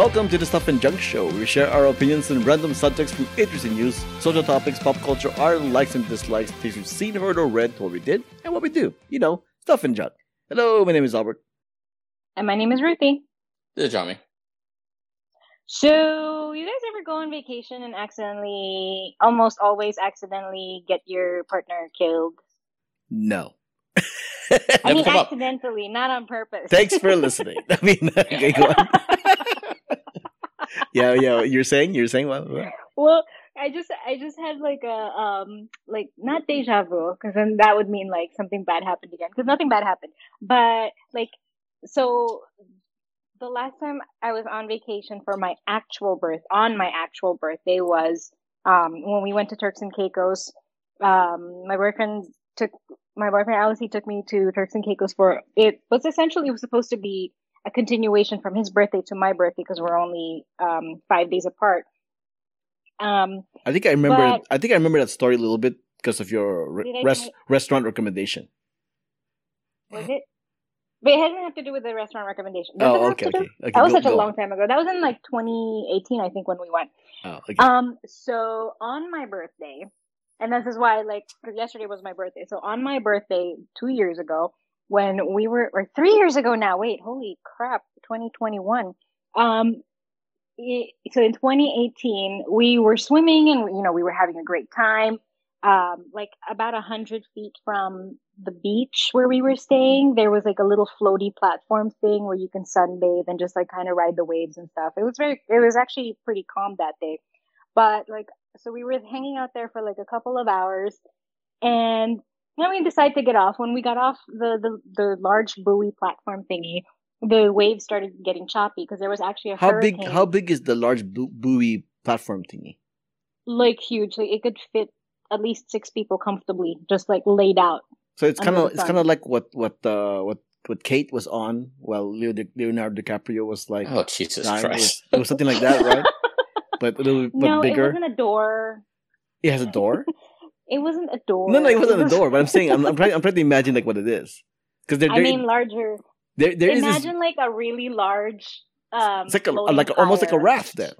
Welcome to the Stuff and Junk Show. We share our opinions on random subjects from interesting news, social topics, pop culture, our likes and dislikes, things we've seen, heard, or read, what we did, and what we do. You know, stuff and junk. Hello, my name is Albert. And my name is Ruthie. This is Johnny. So, you guys ever go on vacation and accidentally, almost always accidentally, get your partner killed? No. I mean, come up. accidentally, not on purpose. Thanks for listening. I mean, okay, go on. Yeah, yeah. You're saying, you're saying what? well, I just, I just had like a, um, like not deja vu, because then that would mean like something bad happened again, because nothing bad happened. But like, so the last time I was on vacation for my actual birth, on my actual birthday was um when we went to Turks and Caicos. Um, my boyfriend took my boyfriend Ellis. He took me to Turks and Caicos for it was essentially it was supposed to be a continuation from his birthday to my birthday because we're only um five days apart. Um, I think I remember. But- I think I remember that story a little bit because of your re- Did I res- restaurant recommendation. was it? But it hasn't have to do with the restaurant recommendation. Does Oh, okay, okay, okay. That was go- such a long time ago. That was in like 2018, I think, when we went. Oh, okay. Um, so on my birthday, and this is why, like, yesterday was my birthday. So on my birthday, two years ago, when we were, or three years ago now, wait, holy crap, 2021. Um, it, so in 2018, we were swimming and, you know, we were having a great time. Um, like about a hundred feet from the beach where we were staying, there was like a little floaty platform thing where you can sunbathe and just like kind of ride the waves and stuff. It was very, it was actually pretty calm that day. But like, so we were hanging out there for like a couple of hours and then we decided to get off. When we got off the, the, the large buoy platform thingy, the waves started getting choppy because there was actually a how hurricane. big? How big is the large bu- buoy platform thingy? like huge. Like it could fit at least six people comfortably, just like laid out. So it's kind of it's kind of like what what uh what what Kate was on while Leo Di- Leonardo DiCaprio was like. Oh Jesus dying. It was, Christ! it was something like that, right? but a little but no, bigger. it wasn't a door. It has a door. It wasn't a door. no, no, it wasn't a was- door. But I'm saying I'm I'm trying I'm trying to imagine like what it is because there I mean, larger. there, there this. Imagine like a really large. Um, It's like a like almost like a raft then.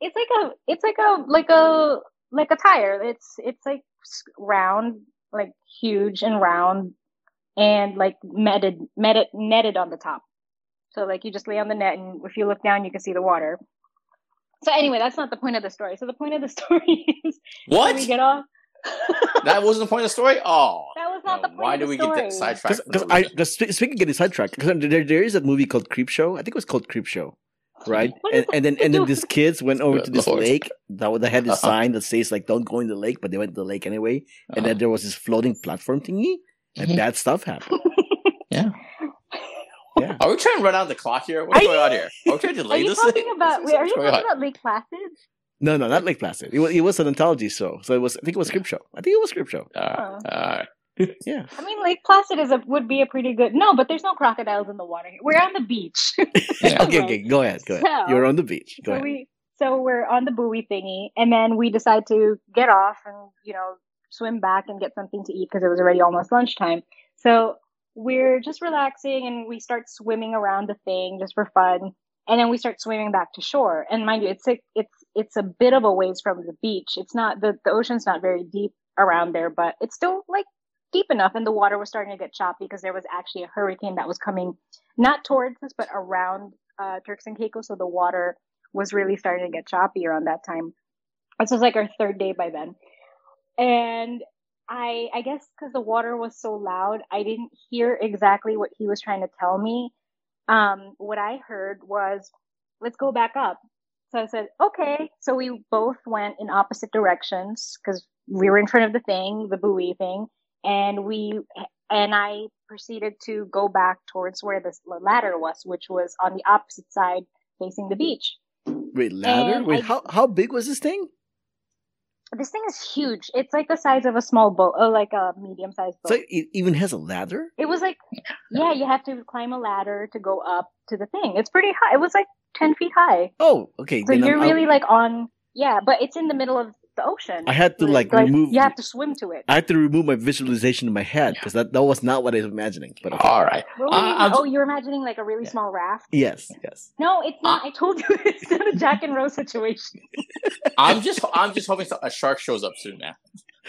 It's like a. It's like a like a like a tire. It's it's like round, like huge and round, and like netted netted netted on the top. So like you just lay on the net, and if you look down, you can see the water. So anyway, that's not the point of the story. So the point of the story is What? when we get off. that wasn't the point of the story. Oh, That was not the point why of do the we story. get sidetracked? Because I cause spe- speaking of getting sidetracked, because there, there is a movie called Creep Show. I think it was called Creep Show, right? And, does and then and then these kids went over Good to this Lord. lake. That they had this Uh-huh. sign that says like "Don't go in the lake," but they went to the lake anyway. And Uh-huh. then there was this floating platform thingy, and bad stuff happened. yeah. Yeah. Are we trying to run out the clock here? What's Are going you- on here? Are we trying to delay you this talking thing? about? Wait, are you What's going talking on? about Lake Placid? No, no, not Lake Placid. It was, it was an anthology show, so it was. I think it was Creep Show. I think it was Creep Show. Uh, uh, Yeah. I mean, Lake Placid is a would be a pretty good. No, but there's no crocodiles in the water. here. We're on the beach. Yeah. Okay, okay, go ahead, go ahead. So- You're on the beach. Go so ahead. we so we're on the buoy thingy, and then we decide to get off and you know swim back and get something to eat because it was already almost lunchtime. So we're just relaxing and we start swimming around the thing just for fun, and then we start swimming back to shore. And mind you, it's a, it's it's a bit of a ways from the beach. It's not the the ocean's not very deep around there, but it's still like deep enough, and the water was starting to get choppy because there was actually a hurricane that was coming not towards us but around uh, Turks and Caicos, so the water was really starting to get choppy around that time. This was like our third day by then. And I I guess because the water was so loud, I didn't hear exactly what he was trying to tell me. Um, what I heard was, let's go back up. So I said, okay. So we both went in opposite directions because we were in front of the thing, the buoy thing, and we and I proceeded to go back towards where the ladder was, which was on the opposite side facing the beach. Wait, ladder? and Wait, I- how how big was this thing? This thing is huge. It's like the size of a small boat, or like a medium sized boat. So it even has a ladder? it was like, yeah, you have to climb a ladder to go up to the thing. It's pretty high. It was like 10 feet high. Oh, okay. So then you're I'm- I'm- really like on, yeah, but it's in the middle of the ocean. I had to like, remove. You have to swim to it. I had to remove my visualization in my head because that, that was not what I was imagining. But okay. All right. What you- Uh, oh, you're imagining like a really Yeah. small raft. yes, yes. No, it's not. I told you it's not a Jack and Rose situation. I'm just I'm just hoping a shark shows up soon, man.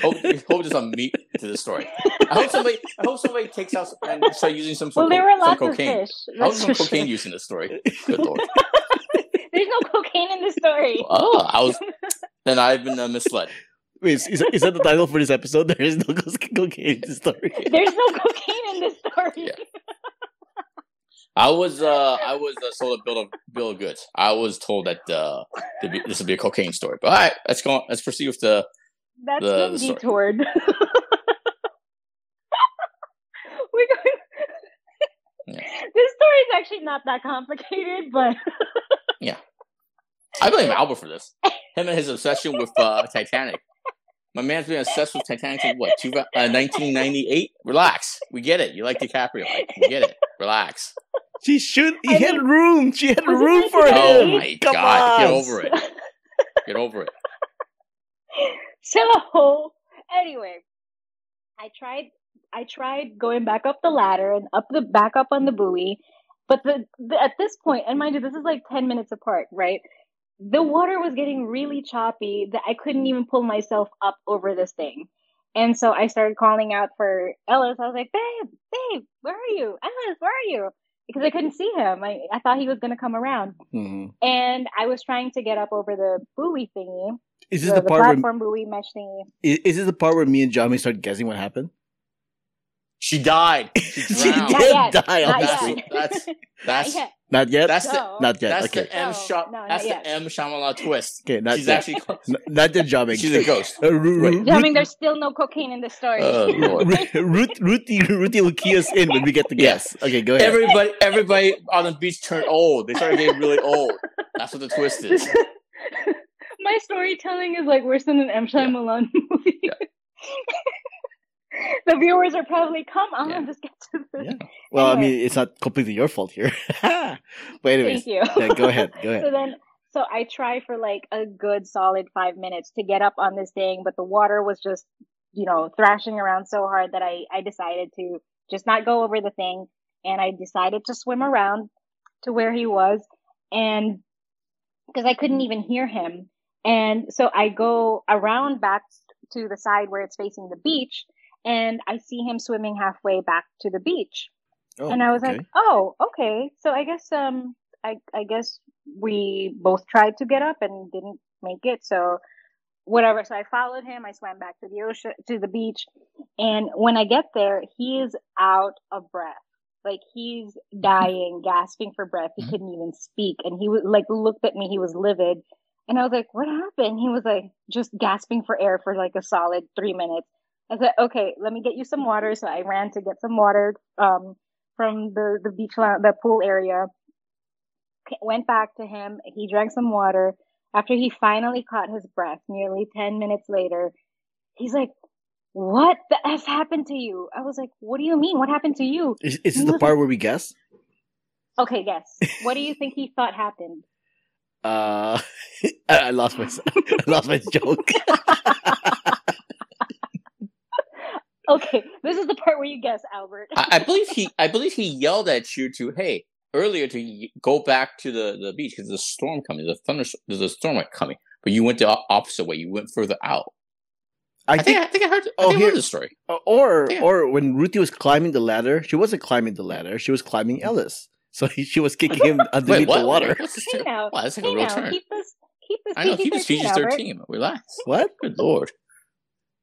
Hope hope there's a meat to the story. I hope somebody I hope somebody takes out and start using some, some, Well, there co- were some lots of cocaine. fish. I hope That's some cocaine sure. use in this story. Good lord. There's no cocaine in the story. Oh, I was then I've been uh, misled. Wait, is, is, that- is that the title for this episode? There is no cocaine in the story. There's no cocaine in this story. Yeah. I was uh I was uh, sold a bill of bill of goods. I was told that uh be- this would be a cocaine story. But all right, let's go. Let's proceed with the. That's The- the story. detoured. We're going. Yeah. This story is actually not that complicated, but I blame Albert for this. Him and his obsession with uh, Titanic. My man's been obsessed with Titanic since what? Two, uh, 1998. Relax. We get it. You like DiCaprio. Like, we get it. Relax. She should. He I had mean- room. She had room for him. Oh my Come god. Get over it. Get over it. so anyway, I tried. I tried going back up the ladder and up the back up on the buoy, but the, the at this point, and mind you, this is like ten minutes apart, right? The water was getting really choppy that I couldn't even pull myself up over this thing. And so I started calling out for Ellis. I was like, babe, babe, where are you? Ellis, where are you? Because I couldn't see him. I, I thought he was going to come around. Mhm. And I was trying to get up over the buoy thingy, Is this the, the, part where platform buoy mesh thingy. is, is this the part where me and Jiaming started guessing what happened? She died. She She drowned. Not did yet. die. Not That's yet. that's- Not That's yet. Not yet. that's the No. not yet. that's okay. the M No, shot. no, that's yet. the M Shyamalan twist. Okay. Not She's yet. actually N- not yet jobbing. she's a ghost. Uh, Ru- Wait. Ru- Yeah, I mean, there's still no cocaine in this story. Lord. Ru- Ruth, Ruthie, Ruthie will key us in when we get to Yeah. guess. Okay, go ahead. Everybody, everybody on the beach turned old. They started getting really old. That's what the twist is. My storytelling is like worse than an M. Shyamalan movie. Yeah. the viewers are probably, come on, Yeah. just get to this. Yeah. well, I mean, it's not completely your fault here. but anyways, Thank you. yeah, go ahead. Go ahead. So then, so I try for like a good solid five minutes to get up on this thing, but the water was just, you know, thrashing around so hard that I, I decided to just not go over the thing. And I decided to swim around to where he was. And because I couldn't even hear him. And so I go around back to the side where it's facing the beach and I see him swimming halfway back to the beach Oh, and I was okay. like, "Oh, okay." So I guess um I I guess we both tried to get up and didn't make it. So whatever. So I followed him. I swam back to the ocean to the beach, and when I get there, he is out of breath. Like he's dying, gasping for breath. He couldn't even speak, and he was like looked at me. He was livid, and I was like, "What happened?" He was like just gasping for air for like a solid three minutes. I said, "Okay, let me get you some water." So I ran to get some water. Um, from the the beach the pool area went back to him he drank some water after he finally caught his breath nearly 10 minutes later he's like what the f happened to you i was like what do you mean what happened to you Is, is this the part where we guess? okay guess what do you think he thought happened Uh, I, I lost my I lost my joke. Okay this is the part where you guess albert I, I believe he, I believe he yelled at you to, hey, earlier to y- go back to the, the beach because there's a storm coming. There's a thunder, there's a storm coming. But you went the opposite way. You went further out. I I, think, think, I think I heard. I Oh, I here- heard the story. Uh, or Yeah. or when Ruthie was climbing the ladder, she wasn't climbing the ladder. She was climbing mm-hmm. Ellis. So he, she was kicking him underneath Wait, the water. What's this? hey turn? now Wow, that's like hey a real now turn. keep this keep this I know. Keep this PG-13, PG thirteen. Relax. What? Good lord.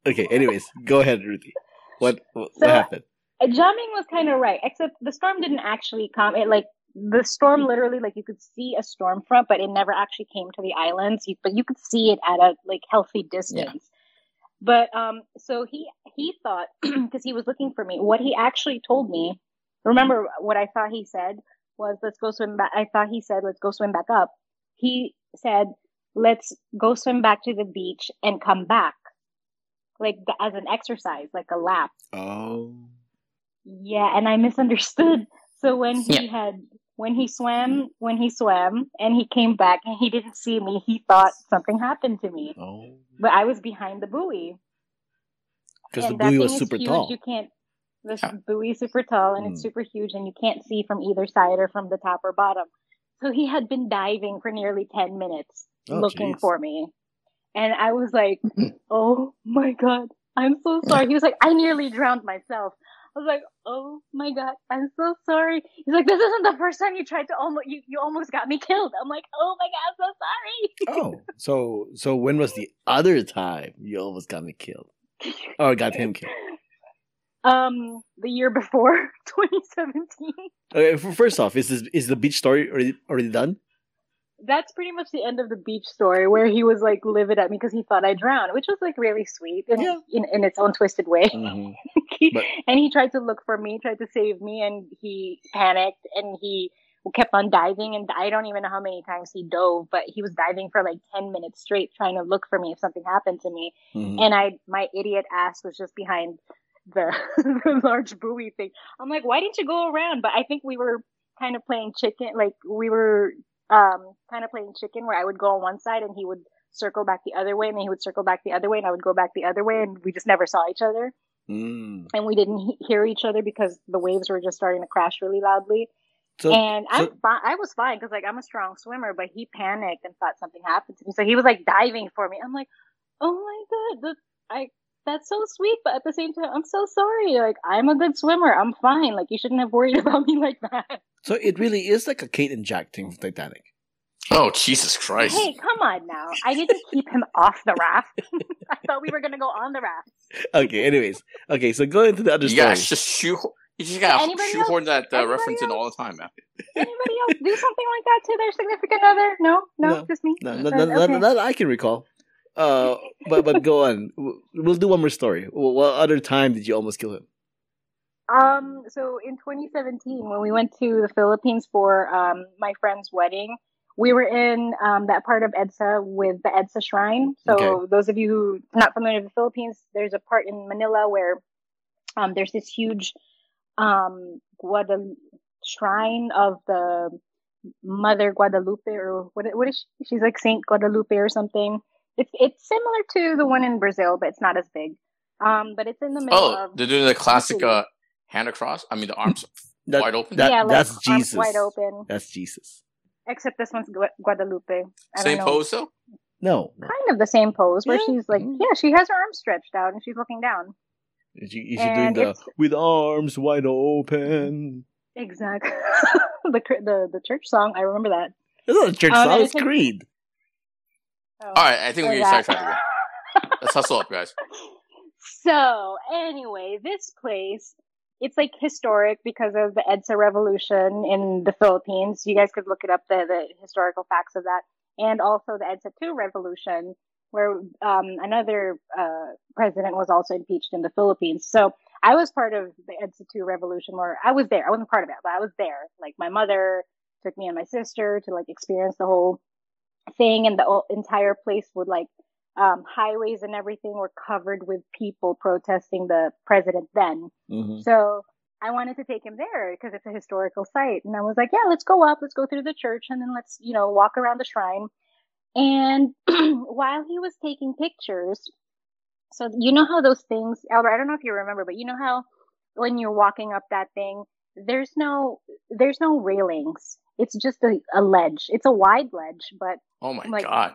Okay. Anyways, go ahead, Ruthie. What what, So- happened? Jiaming was kind of right, except the storm didn't actually come. It like the storm literally like you could see a storm front, but it never actually came to the islands. You, but you could see it at a like healthy distance. But um, so he he thought because he was looking for me. What he actually told me, remember what I thought he said was, "Let's go swim back." I thought he said, "Let's go swim back up." He said, "Let's go swim back to the beach and come back." Like th- as an exercise, like a lap. Oh. Yeah, and I misunderstood. So when he Yeah. had when he swam, when he swam, and he came back and he didn't see me, he thought something happened to me. Oh, But I was behind the buoy. because the buoy was is super huge. tall. You can't. The Yeah. buoy is super tall and it's Mm. super huge, and you can't see from either side or from the top or bottom. So he had been diving for nearly ten minutes Oh, looking jeez. for me, and I was like, "Oh my god, I'm so sorry." He was like, "I nearly drowned myself." I was like, "Oh my god, I'm so sorry." He's like, "This isn't the first time you tried to almost you, you almost got me killed." I'm like, "Oh my god, I'm so sorry." Oh, so so when was the other time you almost got me killed, or got him killed? Um, the year before, 2017. Okay, first off, is this is the beach story already already done? That's pretty much the end of the beach story where he was like livid at me because he thought I drowned, which was like really sweet in, Yeah. in, in its own twisted way. Mm-hmm. He- But- and he tried to look for me, tried to save me, and he panicked and he kept on diving. And I don't even know how many times he dove, but he was diving for like 10 minutes straight trying to look for me if something happened to me. Mm-hmm. And I, my idiot ass was just behind the, the large buoy thing. I'm like, why didn't you go around? But I think we were kind of playing chicken. Like we were, um, kind of playing chicken where I would go on one side and he would circle back the other way and then he would circle back the other way and I would go back the other way and we just never saw each other Mm. and we didn't he- hear each other because the waves were just starting to crash really loudly. So and I'm fine. I was fine because like I'm a strong swimmer, but he panicked and thought something happened to me. So he was like diving for me. I'm like, oh my god, that, I that's so sweet, but at the same time, I'm so sorry. Like I'm a good swimmer. I'm fine. Like you shouldn't have worried about me like that. so it really is like a Kate and Jack thing from Titanic. Oh Jesus Christ! Hey, come on now. I need to keep him off the raft. I thought we were gonna go on the raft. Okay, anyways, okay, so go into the other you story. guys just shoe. You just gotta Anybody shoehorn that uh, Anybody reference in all the time, man. Anybody else do something like that to their significant other? No, no, No. just me. No, Uh, no, no, no, okay. no, that I can recall. Uh, but but go on. We'll do one more story. What other time did you almost kill him? Um, so in 2017, when we went to the Philippines for um, my friend's wedding, we were in um, that part of EDSA with the EDSA Shrine. So Okay. those of you who are not familiar with the Philippines, there's a part in Manila where um, there's this huge um, Guadalupe shrine of the Mother Guadalupe, or what? What is she? She's like Saint Guadalupe or something. It's it's similar to the one in Brazil, but it's not as big. Um, but it's in the middle Oh, of they're doing the classic uh, hand across. I mean, the arms That- wide open. that- yeah, like that's arms Jesus. wide open. That's Jesus. Except this one's Gu- Guadalupe. I don't Same pose though. No, no. Kind of the same pose where Yeah. she's like, Mhm. yeah, she has her arms stretched out and she's looking down. Is she, is she doing the with arms wide open? Exactly. the the the church song, I remember that. That's not a church Um, song. and It's it's like- Creed. Oh, All right, I think we're getting that. sidetracked again. Let's hustle up, guys. So, anyway, this place, it's like historic because of the EDSA revolution in the Philippines. You guys could look it up, the, the historical facts of that. And also the EDSA 2 revolution, where um, another uh, president was also impeached in the Philippines. So, I was part of the EDSA 2 revolution where I was there. I wasn't part of it, but I was there. Like, my mother took me and my sister to like experience the whole thing, and the entire place would like um, highways and everything were covered with people protesting the president then. hmm So I wanted to take him there because it's a historical site. And I was like, yeah, let's go up, let's go through the church and then let's, you know, walk around the shrine. And while he was taking pictures, so you know how those things, Albert, I don't know if you remember, but you know how when you're walking up that thing, there's no, there's no railings. It's just a, a ledge. It's a wide ledge, but, Oh my Like, god,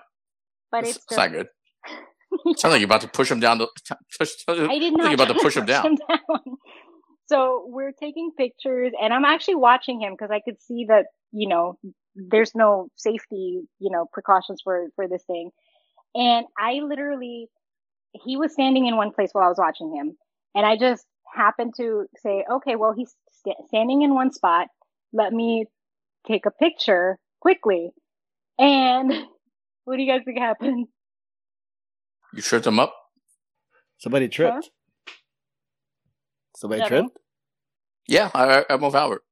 but it's that's not good. Sounds like you're about to push him down. The, push, I did Sounds like not you're about to push him down. down. So we're taking pictures, and I'm actually watching him because I could see that you know there's no safety you know precautions for for this thing, and I literally he was standing in one place while I was watching him, and I just happened to say, okay, well he's st- standing in one spot. Let me take a picture quickly, and what do you guys think happened? You tripped him up. Somebody tripped. Somebody Yeah, tripped. Yeah, I, I, I'm with Albert.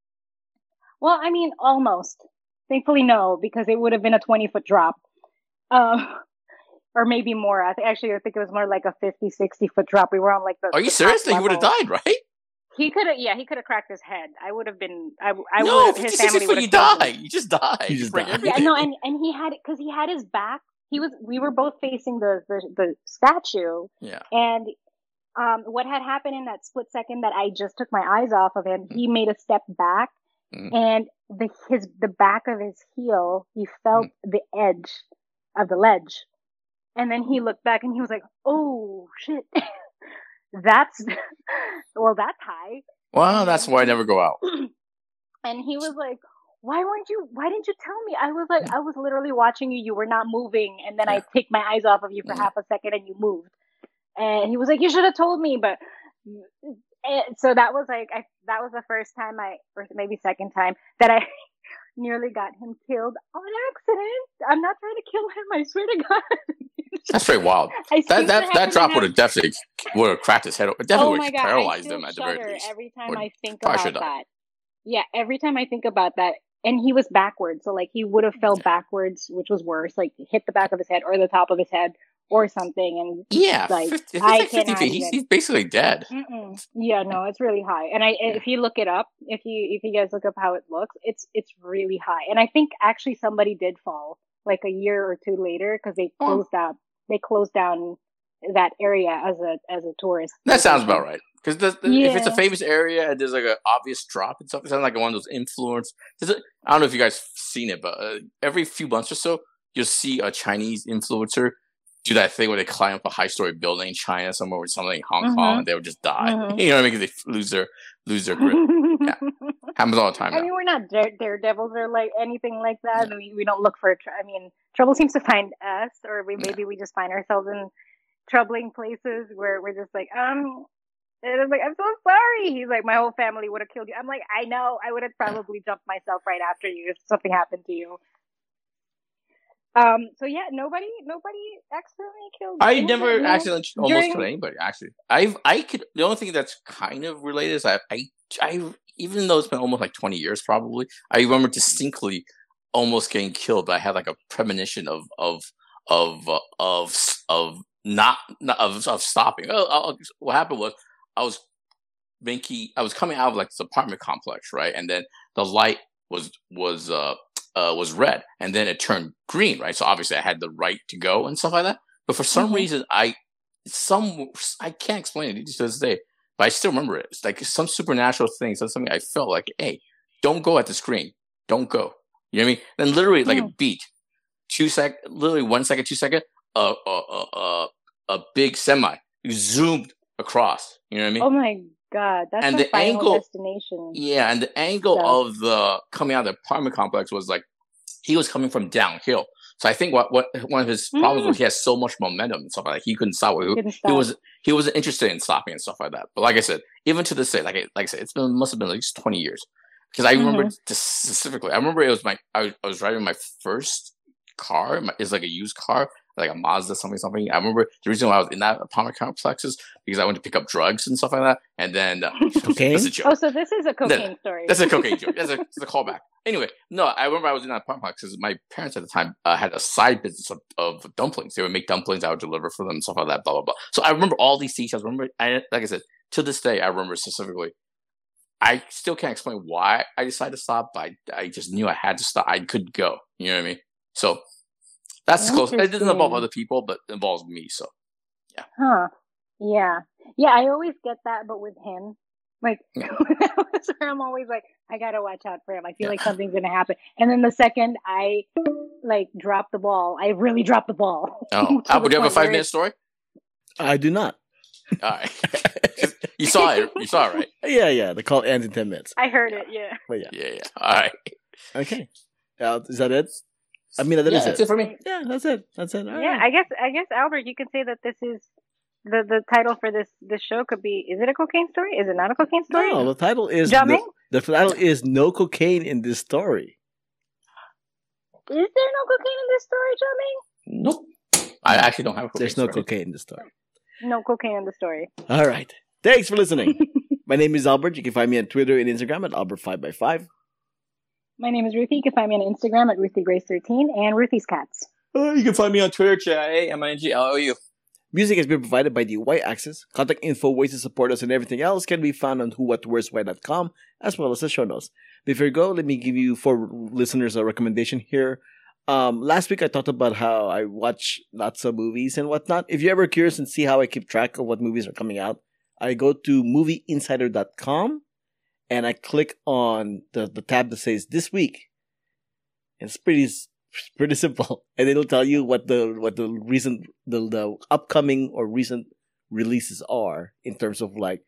Well, I mean, almost. Thankfully, no, because it would have been a 20 foot drop. Um, or maybe more. I think actually, I think it was more like a 50, 60 foot drop. We were on like the. Are you the serious? top That he would have died, right? He could have, yeah, he could have cracked his head. I would have been, I, I no, would, his family would you have die. You just die. You just break die. Yeah, no, and and he had because he had his back. He was, we were both facing the the, the statue, yeah. and um, what had happened in that split second that I just took my eyes off of him, he made a step back, Mhm. and the his the back of his heel, he felt the edge of the ledge, and then he looked back and he was like, "Oh shit, that's well, that's high." Well, that's why I never go out. and he was like, "Why weren't you? Why didn't you tell me?" I was like, "I was literally watching you. You were not moving, and then. I take my eyes off of you for Yeah. half a second, and you moved." And he was like, "You should have told me." But and so that was like, I that was the first time I, or maybe second time that I nearly got him killed on accident. I'm not trying to kill him. I swear to God. That's very wild. That that that drop would have definitely would have cracked his head. It definitely oh would have paralyzed him at the very least. every time Would- I think about that. Yeah, every time I think about that, and he was backwards, so like he would have fell backwards, which was worse, like hit the back of his head or the top of his head or something, and Yeah, like, 50, if I like 50 cannot feet, he's, he's basically dead. Mm-mm. yeah, no, it's really high. And I, if you look it up, if you if you guys look up how it looks, it's it's really high. And I think actually somebody did fall like a year or two later because they Oh. closed down they closed down that area as a as a tourist. That sounds about right. Because if it's a famous area and there's like an obvious drop and stuff, it sounds like one of those influence. I don't know if you guys seen it, but uh, every few months or so, you'll see a Chinese influencer do that thing where they climb up a high story building in China somewhere or something in Hong Kong Mhm. and they would just die. Mhm. You know what I mean? Because they lose their lose their grip. Happens all the time. I Now. mean, we're not dare- daredevils or like anything like that. We, we don't look for. Tr- I mean, trouble seems to find us, or we Yeah. maybe we just find ourselves in troubling places where we're just like, um. And I'm like, I'm so sorry. He's like, my whole family would have killed you. I'm like, I know. I would have probably jumped myself right after you if something happened to you. Um. So yeah, nobody, nobody accidentally killed. I never no? accidentally almost during- killed anybody. Actually, I've I could the only thing that's kind of related is I I I even though it's been almost like twenty years probably I remember distinctly almost getting killed. But I had like a premonition of of of uh, of of not, not of of stopping. Oh, oh, what happened was I was making I was coming out of like this apartment complex right, and then the light was was uh uh, was red and then it turned green, right? So obviously I had the right to go and stuff like that. But for some Mhm. reason, I some I can't explain it to this day, but I still remember it. It's like some supernatural thing, so something I felt like, hey, don't go at the screen, don't go. You know what I mean? Then literally like a beat, two sec, literally one second, two second, a a a a, a big semi zoomed across. You know what I mean? Oh my god, that's And a the final angle- destination. Yeah, and the angle So- of the coming out of the apartment complex was like he was coming from downhill. So I think what what one of his problems Mm. was he has so much momentum and stuff like that. He couldn't stop. He, Couldn't he was he wasn't interested in stopping and stuff like that. But like I said, even to this day, like I, like I said, it's been must have been at least twenty years because I remember Mm-hmm. this specifically. I remember it was my I, was- I was driving my first car. My, it's like a used car, like a Mazda something something. I remember the reason why I was in that apartment complex is because I went to pick up drugs and stuff like that. And then uh, Cocaine? that's a joke. Oh, so this is a cocaine story. That's a cocaine joke. That's a, that's a callback. Anyway, no, I remember I was in that apartment because my parents at the time uh, had a side business of, of dumplings. They would make dumplings. I would deliver for them and stuff like that. Blah blah blah. So I remember all these details. Remember, I, like I said, to this day, I remember specifically. I still can't explain why I decided to stop, but I, I just knew I had to stop. I could go. You know what I mean? So that's close. It doesn't involve other people, but it involves me. So yeah. Huh. Yeah. Yeah, I always get that, but with him. Like, Yeah. that's where I'm always like, I gotta watch out for him. I feel Yeah. like something's gonna happen. And then the second I, like, drop the ball, I really drop the ball. oh, To Albert, do you have a five minute story? I do not. All right, you saw it. You saw it, right? Yeah, yeah. The call ends in ten minutes. I heard it, yeah. But yeah. Yeah, yeah. All right. Okay. Uh, is that it? I mean, that is yeah, it. that's it for me. Yeah, that's it. That's it. All yeah, right. I guess, I guess, Albert, you could say that this is, the, the title for this, this show could be, is it a cocaine story? Is it not a cocaine story? No, the title is Jiaming? the, the title is no cocaine in this story. Is there no cocaine in this story, Jiaming? Nope. I actually don't have. A There's no story. cocaine in this story. No cocaine in the story. All right. Thanks for listening. My name is Albert. You can find me on Twitter and Instagram at Albert5x5. My name is Ruthie. You can find me on Instagram at RuthieGrace13 and Ruthie's Cats. Uh, you can find me on Twitter, at J I A M I N G L O U. Music has been provided by the Y Axis. Contact info, ways to support us, and everything else can be found on whowhatwhereswhy.com as well as the show notes. Before you go, let me give you for listeners a recommendation here. Um, last week I talked about how I watch lots of movies and whatnot. If you're ever curious and see how I keep track of what movies are coming out, I go to movieinsider.com and I click on the, the tab that says this week. It's pretty pretty simple. And it'll tell you what the what the recent the, the upcoming or recent releases are in terms of like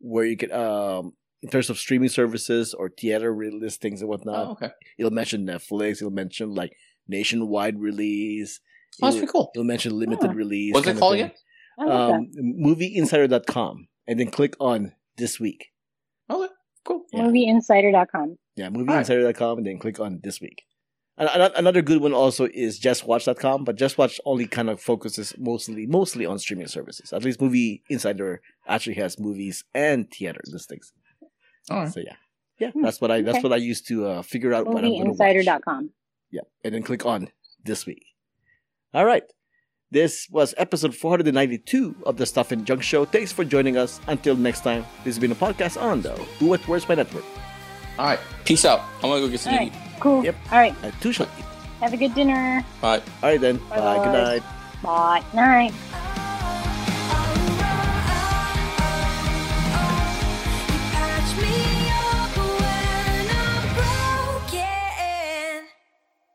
where you get um in terms of streaming services or theater listings and whatnot. oh, okay. It'll mention Netflix. It'll mention like nationwide release. Oh, that's It'll, pretty cool. it'll mention limited Huh. release. What's kind it called again? I love Um, movieinsider.com and then click on this week. Okay, cool. that. yeah. Movieinsider.com. Yeah, movieinsider.com and then click on this week. An- an- Another good one also is justwatch.com, but justwatch only kind of focuses mostly mostly on streaming services. At least Movie Insider actually has movies and theater listings. All right. So yeah, yeah, Hmm, that's what I that's okay. what I used to uh, figure out what I'm going to watch. Movieinsider.com. Yeah, and then click on this week. All right. This was episode 492 of the Stuff and Junk Show. Thanks for joining us. Until next time, this has been a podcast on the Who What Where's Why Network. All right. Peace out. I'm gonna go get some right. Cool. Yep. All right. Uh, two shot. Have a good dinner. Bye. All right then. Bye Bye. Good night. Bye. Night.